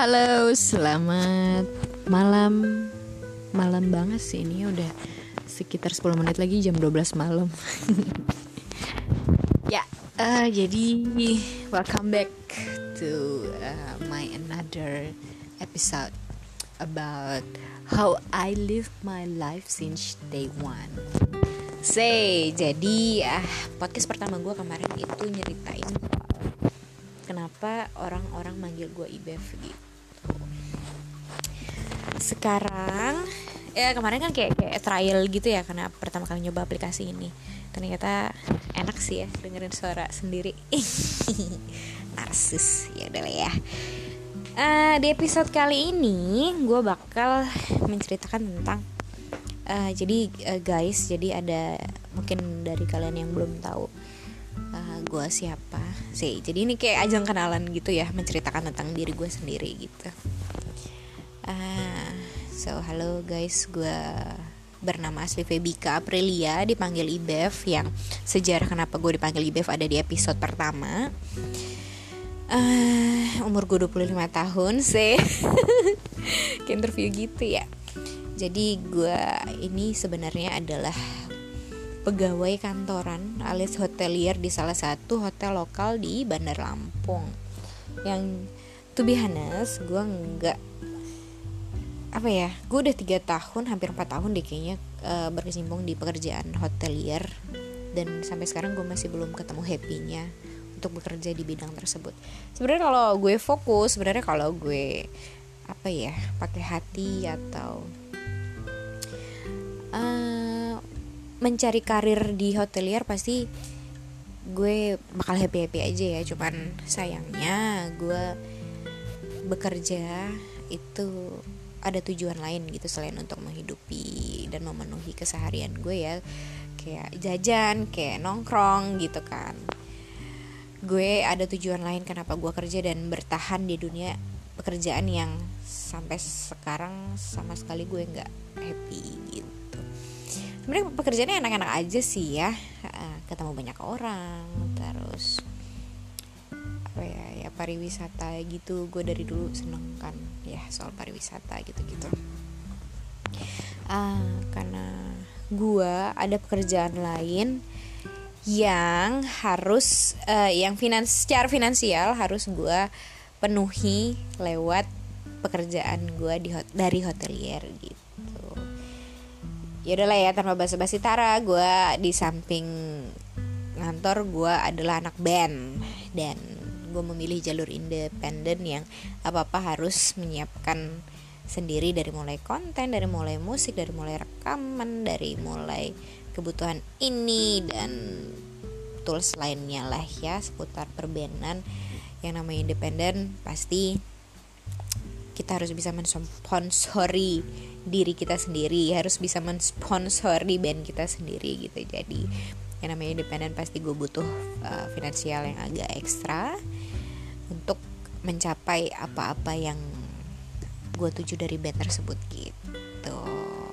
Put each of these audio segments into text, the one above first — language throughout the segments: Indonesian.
halo, selamat malam. Malam banget sih ini udah sekitar 10 menit lagi jam 12 malam. Ya, uh, jadi welcome back to uh, my another episode About how I live my life since day one. Say, jadi uh, podcast pertama gue kemarin itu nyeritain kenapa orang-orang manggil gue Ibef gitu sekarang ya kemarin kan kayak kayak trial gitu ya karena pertama kali nyoba aplikasi ini. Ternyata enak sih ya dengerin suara sendiri. Narsis ya udah lah ya. Uh, di episode kali ini gue bakal menceritakan tentang uh, jadi uh, guys jadi ada mungkin dari kalian yang belum tahu uh, gue siapa sih. Jadi ini kayak ajang kenalan gitu ya menceritakan tentang diri gue sendiri gitu uh, so halo guys gue bernama asli Febika Aprilia dipanggil Ibev yang sejarah kenapa gue dipanggil Ibev ada di episode pertama. Uh, umur gue 25 tahun sih. Kayak interview gitu ya. Jadi gue ini sebenarnya adalah pegawai kantoran alias hotelier di salah satu hotel lokal di Bandar Lampung. Yang to be honest gue nggak apa ya? Gue udah tiga tahun hampir empat tahun deh kayaknya uh, berkecimpung di pekerjaan hotelier. Dan sampai sekarang gue masih belum ketemu happynya untuk bekerja di bidang tersebut. Sebenarnya kalau gue fokus sebenarnya kalau gue apa ya pakai hati atau uh, mencari karir di hotelier pasti gue bakal happy happy aja ya. Cuman sayangnya gue bekerja itu ada tujuan lain gitu selain untuk menghidupi dan memenuhi keseharian gue ya. Kayak jajan kayak nongkrong gitu kan. Gue ada tujuan lain kenapa gue kerja dan bertahan di dunia pekerjaan yang sampai sekarang sama sekali gue nggak happy gitu. Sebenarnya pekerjaannya enak-enak aja sih ya. Ketemu banyak orang terus ya ya pariwisata gitu. Gue dari dulu seneng kan ya soal pariwisata gitu gitu uh, karena gue ada pekerjaan lain yang harus uh, yang finans secara finansial harus gue penuhi lewat pekerjaan gue di hot, dari hotelier gitu. Ya udahlah ya tanpa basa-basi Tara gue di samping ngantor gue adalah anak band. Dan gue memilih jalur independen yang apa apa harus menyiapkan sendiri dari mulai konten dari mulai musik dari mulai rekaman dari mulai kebutuhan ini dan tools lainnya lah ya seputar perbenan yang namanya independen. Pasti kita harus bisa mensponsori diri kita sendiri harus bisa mensponsori band kita sendiri gitu. Jadi yang namanya independen pasti gue butuh uh, finansial yang agak ekstra untuk mencapai apa-apa yang gue tuju dari band tersebut gitu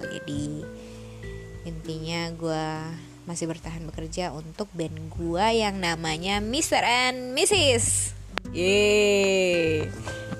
jadi intinya gue masih bertahan bekerja untuk band gue yang namanya Mr. and Mrs. Yeay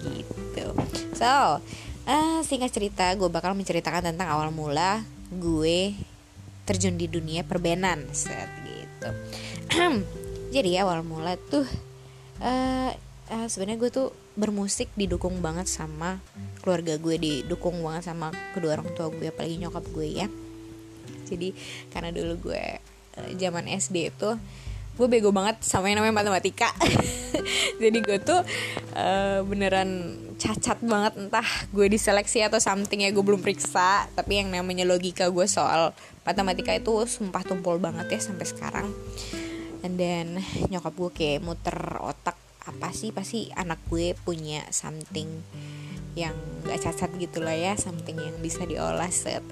gitu so uh, singkat cerita gue bakal menceritakan tentang awal mula gue terjun di dunia perbenan set gitu jadi awal mula tuh uh, uh, sebenarnya gue tuh bermusik didukung banget sama keluarga gue didukung banget sama kedua orang tua gue apalagi nyokap gue ya. Jadi karena dulu gue uh, zaman SD itu gue bego banget sama yang namanya matematika. Jadi gue tuh uh, beneran cacat banget entah gue diseleksi atau something ya gue belum periksa. Tapi yang namanya logika gue soal matematika itu sumpah tumpul banget ya sampai sekarang. And then nyokap gue kayak muter otak apa sih pasti anak gue punya something yang gak cacat gitu lah ya something yang bisa diolah set.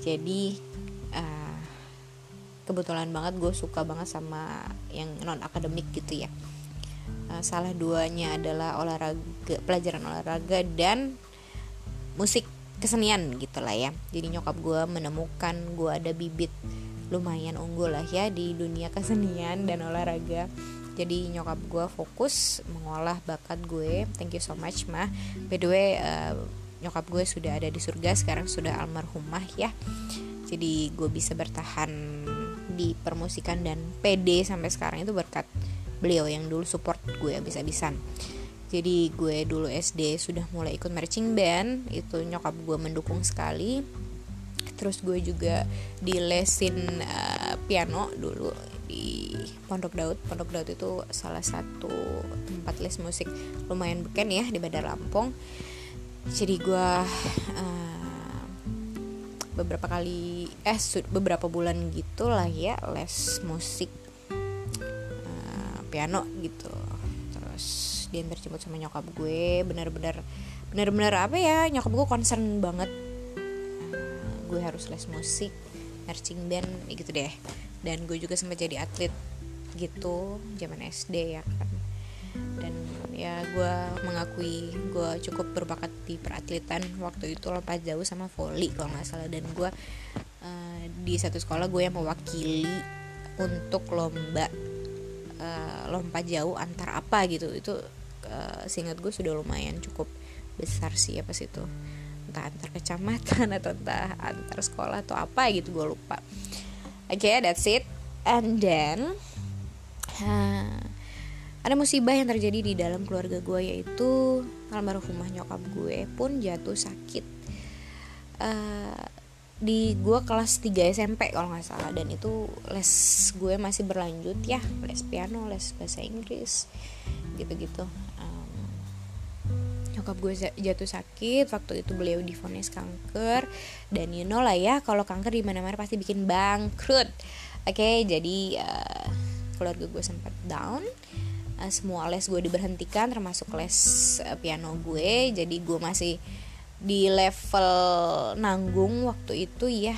Jadi kebetulan banget gue suka banget sama yang non akademik gitu ya. Uh, salah duanya adalah olahraga pelajaran olahraga dan musik kesenian gitu lah ya. Jadi nyokap gue menemukan gue ada bibit lumayan unggul lah ya di dunia kesenian dan olahraga jadi nyokap gue fokus mengolah bakat gue. Thank you so much mah by the way uh, nyokap gue sudah ada di surga sekarang sudah almarhumah ya. Jadi gue bisa bertahan di permusikan dan PD sampai sekarang itu berkat beliau yang dulu support gue habis-habisan. Jadi gue dulu SD sudah mulai ikut marching band. Itu nyokap gue mendukung sekali. Terus gue juga di lesin uh, piano dulu di Pondok Daud. Pondok Daud itu salah satu tempat les musik lumayan beken ya di Bandar Lampung. Jadi gue uh, beberapa kali eh beberapa bulan gitu lah ya les musik uh, piano gitu. Terus dia jemput sama nyokap gue bener-bener bener-bener apa ya nyokap gue concern banget. Uh, gue harus les musik marching band gitu deh. Dan gue juga sempat jadi atlet gitu zaman SD ya kan. Dan ya gue mengakui gue cukup berbakat di peratletan waktu itu lompat jauh sama volley kalau nggak salah. Dan gue uh, di satu sekolah gue yang mewakili untuk lomba uh, lompat jauh antar apa gitu. Itu uh, seingat gue sudah lumayan cukup besar sih apa sih itu. Entah antar kecamatan atau entah antar sekolah atau apa gitu gue lupa. Oke, okay, that's it. And then uh, ada musibah yang terjadi di dalam keluarga gue yaitu almarhumah nyokap gue pun jatuh sakit. Uh, di gue kelas 3 SMP kalau nggak salah dan itu les gue masih berlanjut ya les piano les bahasa Inggris gitu-gitu um, nyokap gue jatuh sakit waktu itu beliau difonis kanker dan you know lah ya kalau kanker di mana-mana pasti bikin bangkrut oke okay, jadi uh, keluarga gue sempat down uh, semua les gue diberhentikan termasuk les uh, piano gue. Jadi gue masih di level nanggung waktu itu ya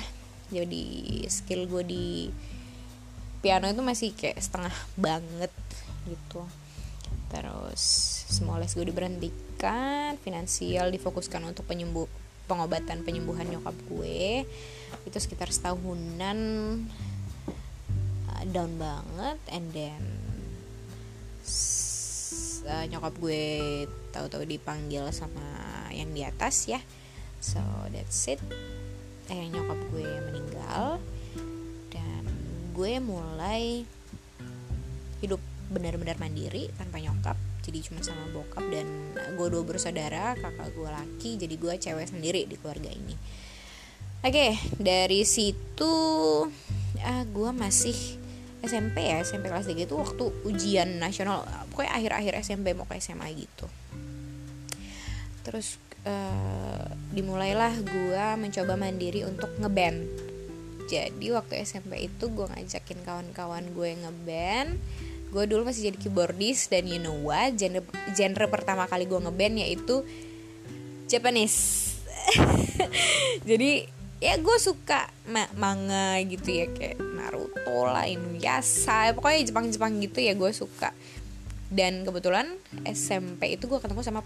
jadi skill gue di piano itu masih kayak setengah banget gitu. Terus semua les gue diberhentikan finansial difokuskan untuk penyembuh pengobatan penyembuhan nyokap gue. Itu sekitar setahunan down banget and then uh, nyokap gue tahu-tahu dipanggil sama yang di atas ya. So that's it. Eh nyokap gue meninggal dan gue mulai hidup benar-benar mandiri tanpa nyokap. Jadi cuma sama bokap dan gue dua bersaudara kakak gue laki jadi gue cewek sendiri di keluarga ini. Oke okay, dari situ uh, gue masih SMP ya SMP kelas 3 itu waktu ujian nasional pokoknya akhir-akhir SMP mau ke SMA gitu. Terus uh, dimulailah gue mencoba mandiri untuk ngeband jadi waktu SMP itu gue ngajakin kawan-kawan gue ngeband gue dulu masih jadi keyboardist dan you know what genre genre pertama kali gue ngeband yaitu Japanese. Jadi ya gue suka ma manga gitu ya kayak Lah Inuyasha pokoknya Jepang-Jepang gitu ya gue suka. Dan kebetulan SMP itu gue ketemu sama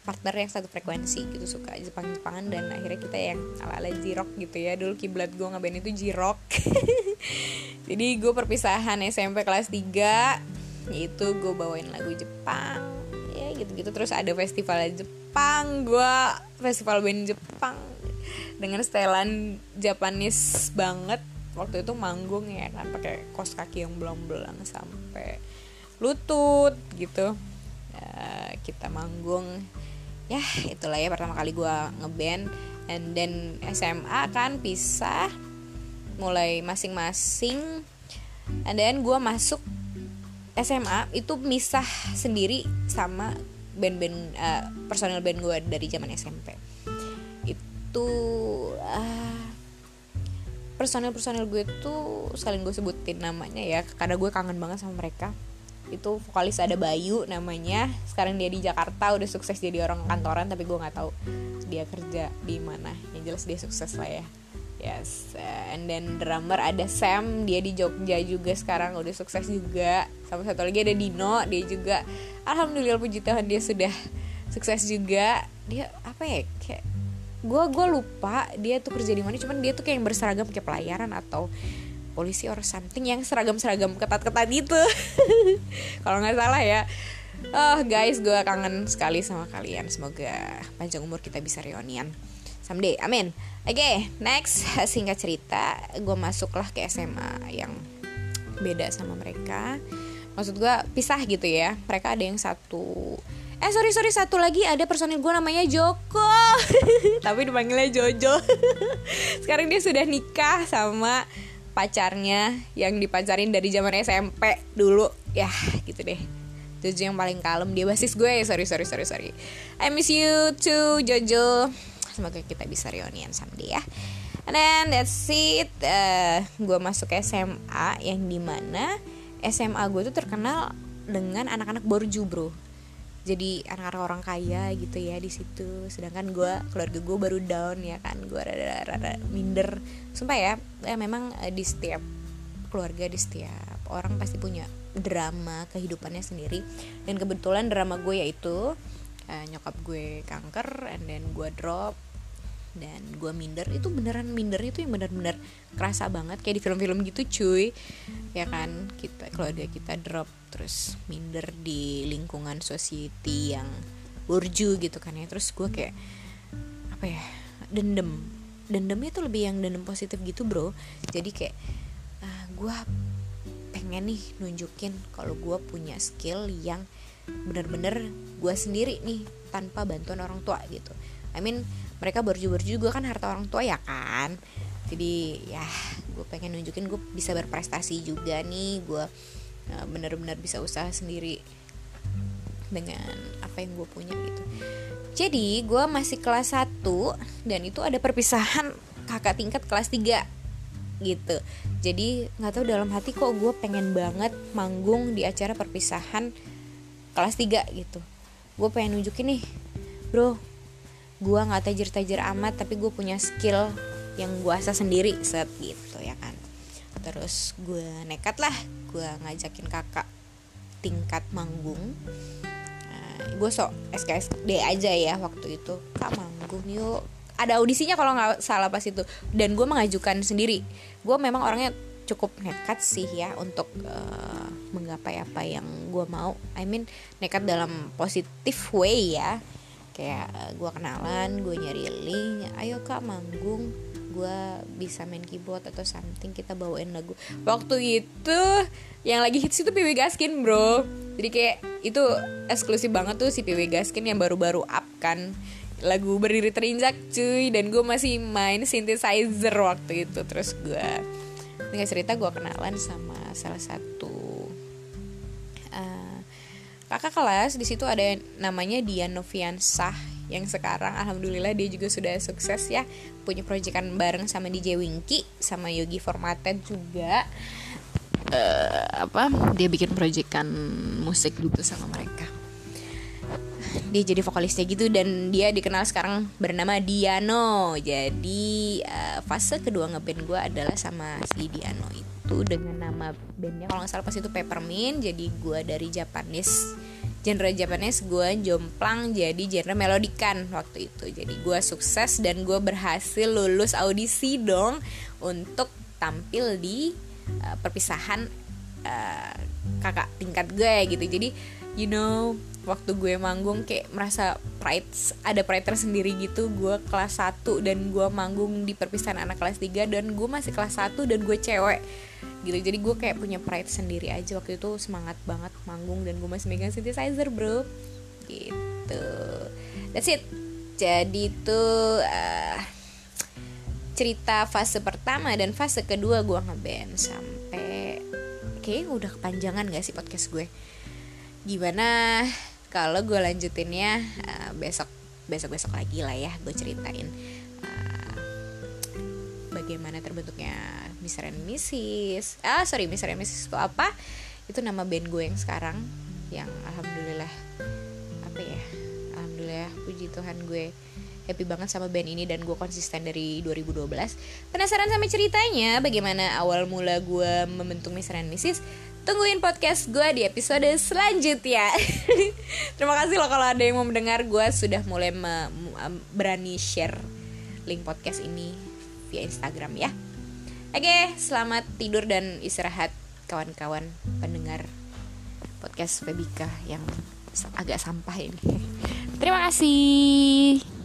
partner yang satu frekuensi gitu suka Jepang-Jepangan. Dan akhirnya kita yang ala-ala Jirok gitu ya. Dulu kiblat gue ngeband itu Jirok jadi gue perpisahan SMP kelas 3 itu gue bawain lagu Jepang. Ya gitu-gitu. Terus ada festival Jepang gue festival band Jepang. Dengan setelan Japanese banget waktu itu manggung ya kan pakai kos kaki yang belang-belang sampai lutut gitu. Uh, kita manggung. Ya itulah ya pertama kali gue ngeband. And then SMA kan pisah mulai masing-masing. And then gue masuk SMA itu misah sendiri sama band-band uh, personal band gue dari zaman SMP itu uh, personil personil gue tuh sekalian gue sebutin namanya ya. Karena gue kangen banget sama mereka. Itu vokalis ada Bayu namanya. Sekarang dia di Jakarta udah sukses jadi orang kantoran tapi gue nggak tahu dia kerja di mana. Yang jelas dia sukses lah ya. Yes and then drummer ada Sam dia di Jogja juga sekarang udah sukses juga. Sama satu lagi ada Dino dia juga alhamdulillah puji Tuhan dia sudah sukses juga. Dia apa ya kayak gue gue lupa dia tuh kerja di mana cuman dia tuh kayak yang berseragam kayak pelayaran atau polisi or something yang seragam-seragam ketat-ketat gitu kalau nggak salah ya Oh guys, gue kangen sekali sama kalian. Semoga panjang umur kita bisa reunian someday. Amin. Oke, okay, next singkat cerita, gue masuklah ke SMA yang beda sama mereka. Maksud gue pisah gitu ya. Mereka ada yang satu Eh sorry sorry satu lagi ada personil gue namanya Joko. Tapi dipanggilnya Jojo. Sekarang dia sudah nikah sama pacarnya Yang dipacarin dari zaman SMP dulu. Ya gitu deh. Jojo yang paling kalem. Dia basis gue. Sorry sorry sorry sorry. I miss you too Jojo. Semoga kita bisa reunian someday ya. And then that's it. Uh, gue masuk SMA yang di mana SMA gue tuh terkenal dengan anak-anak borju bro jadi anak-anak orang kaya gitu ya di situ. Sedangkan gue keluarga gue baru down ya kan. Gue rada-rada minder. Sumpah ya, ya memang uh, di setiap keluarga di setiap orang pasti punya drama kehidupannya sendiri. Dan kebetulan drama gue yaitu uh, nyokap gue kanker and then gue drop dan gue minder itu beneran minder itu yang bener-bener kerasa banget kayak di film-film gitu cuy. Ya kan kita keluarga kita drop terus minder di lingkungan society yang burju gitu kan ya. Terus gue kayak apa ya dendam. Dendamnya tuh lebih yang dendam positif gitu bro. Jadi kayak uh, ah, gue pengen nih nunjukin kalau gue punya skill yang bener-bener gue sendiri nih tanpa bantuan orang tua gitu I mean mereka berju-berju juga kan harta orang tua ya kan? Jadi ya gue pengen nunjukin gue bisa berprestasi juga nih. Gue uh, bener-bener bisa usaha sendiri dengan apa yang gue punya gitu. Jadi gue masih kelas 1 dan itu ada perpisahan kakak tingkat kelas 3 gitu. Jadi nggak tahu dalam hati kok gue pengen banget manggung di acara perpisahan kelas 3 gitu. Gue pengen nunjukin nih bro gue nggak tajir-tajir amat tapi gue punya skill yang gue asah sendiri set gitu ya kan. Terus gue nekat lah gue ngajakin kakak tingkat manggung. Nah, gue sok SKSD aja ya waktu itu. Kak manggung yuk. Ada audisinya kalau nggak salah pas itu. Dan gue mengajukan sendiri. Gue memang orangnya cukup nekat sih ya untuk uh, menggapai apa yang gue mau. I mean nekat dalam positif way ya kayak uh, gue kenalan gue nyari link ayo kak manggung gue bisa main keyboard atau something kita bawain lagu. Waktu itu yang lagi hits itu PW Gaskin bro. Jadi kayak itu eksklusif banget tuh si PW Gaskin yang baru-baru up kan. Lagu berdiri terinjak cuy. Dan gue masih main synthesizer waktu itu. Terus gue dengan cerita gue kenalan sama salah satu kakak kelas di situ ada namanya Dian Noviansah yang sekarang. Alhamdulillah dia juga sudah sukses ya. Punya proyekan bareng sama DJ Winky sama Yogi Formated juga. Uh, apa dia bikin proyekan musik gitu sama mereka. Dia jadi vokalisnya gitu dan dia dikenal sekarang bernama Diano. Jadi uh, fase kedua ngeband gue adalah sama si Diano itu dengan nama bandnya. Kalau nggak salah pas itu Peppermint jadi gue dari Japanese genre Japanese gue jomplang jadi genre melodikan waktu itu. Jadi gue sukses dan gue berhasil lulus audisi dong untuk tampil di uh, perpisahan uh, kakak tingkat gue gitu. Jadi you know waktu gue manggung kayak merasa pride ada pride tersendiri gitu. Gue kelas 1 dan gue manggung di perpisahan anak kelas 3 dan gue masih kelas 1 dan gue cewek gitu. Jadi gue kayak punya pride sendiri aja. Waktu itu semangat banget manggung dan gue masih megang synthesizer bro. Gitu. That's it. Jadi itu uh, cerita fase pertama dan fase kedua gue ngeband sampai kayak udah kepanjangan gak sih podcast gue? Gimana kalau gue lanjutinnya uh, besok besok besok lagi lah ya gue ceritain uh, bagaimana terbentuknya Mr. and Mrs. Ah sorry Mr. and Mrs. itu apa? Itu nama band gue yang sekarang yang alhamdulillah apa ya? Alhamdulillah puji Tuhan gue happy banget sama band ini dan gue konsisten dari 2012 penasaran sama ceritanya? Bagaimana awal mula gue membentuk Mr. and Mrs tungguin podcast gue di episode selanjutnya. Terima kasih loh kalau ada yang mau mendengar. Gue sudah mulai berani share link podcast ini via Instagram ya. Oke selamat tidur dan istirahat kawan-kawan pendengar podcast Febika yang agak sampah ini. Terima kasih